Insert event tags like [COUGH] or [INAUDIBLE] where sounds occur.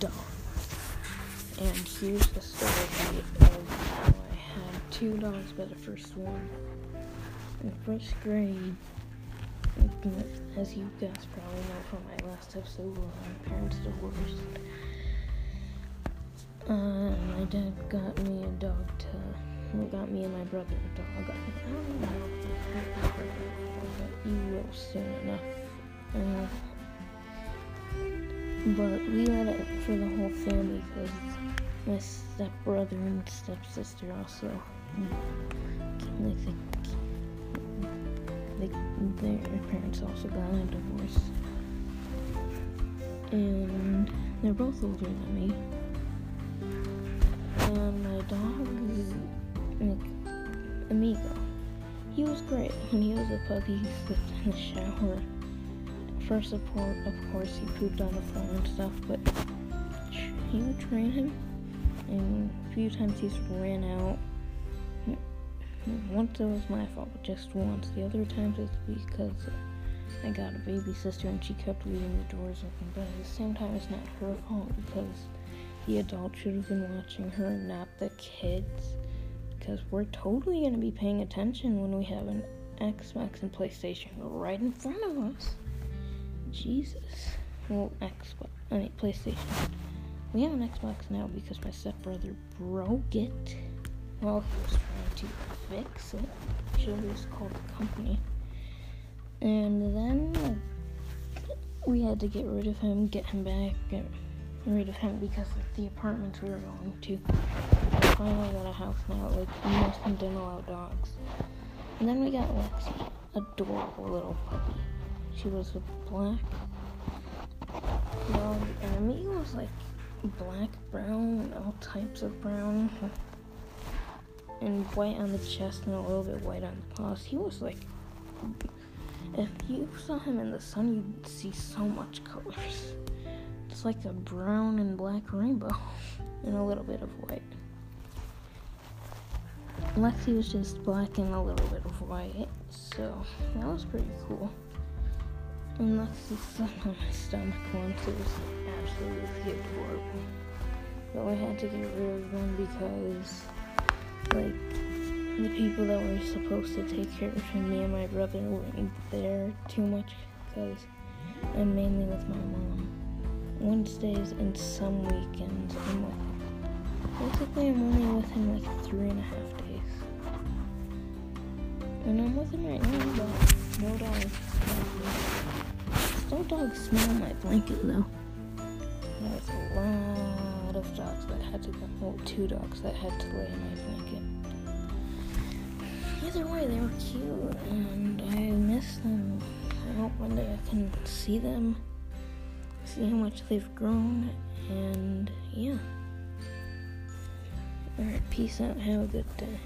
dog. And here's the story of how I had two dogs by the first one. In first grade, as you guys probably know from my last episode my parents divorced, uh, my dad got me a dog to, well, got me and my brother a dog. I don't know but you will soon enough. Uh, but we let it for the whole family because my stepbrother and stepsister also like they, they, their parents also got a divorce. And they're both older than me. And my dog is like amigo. He was great. When he was a puppy he slept in the shower first of course he pooped on the floor and stuff but he would train him and a few times he's ran out. Once it was my fault, just once. The other times it's because I got a baby sister and she kept leaving the doors open. But at the same time, it's not her fault because the adult should have been watching her, not the kids. Because we're totally going to be paying attention when we have an Xbox and PlayStation right in front of us. Jesus. Well, Xbox, I mean, PlayStation. We have an Xbox now because my stepbrother broke it while he was trying to fix it. Should just called the company. And then we had to get rid of him, get him back, get rid of him because of the apartments we were going to. We finally got a house now, like most of them didn't allow dogs. And then we got Lexi, adorable little puppy. She was black and me was like black, brown, and all types of brown, and white on the chest and a little bit white on the paws. He was like, if you saw him in the sun, you'd see so much colors. It's like a brown and black rainbow, [LAUGHS] and a little bit of white. Lexi was just black and a little bit of white, so that was pretty cool. And Lexi sat on my stomach once. It was absolutely adorable. But we had to get rid of them because, like, the people that were supposed to take care of me and my brother, weren't there too much because I'm mainly with my mom. Wednesdays and some weekends I'm with. Basically, I'm only with him like three and a half days. And I'm with him right now, but no dogs. Still dogs smell my blanket though. There's a lot of dogs that had to go. Well, two dogs that had to lay in my blanket. Either way, they were cute, and I miss them. I hope one day I can see them, see how much they've grown, and yeah. Alright, peace out. Have a good day.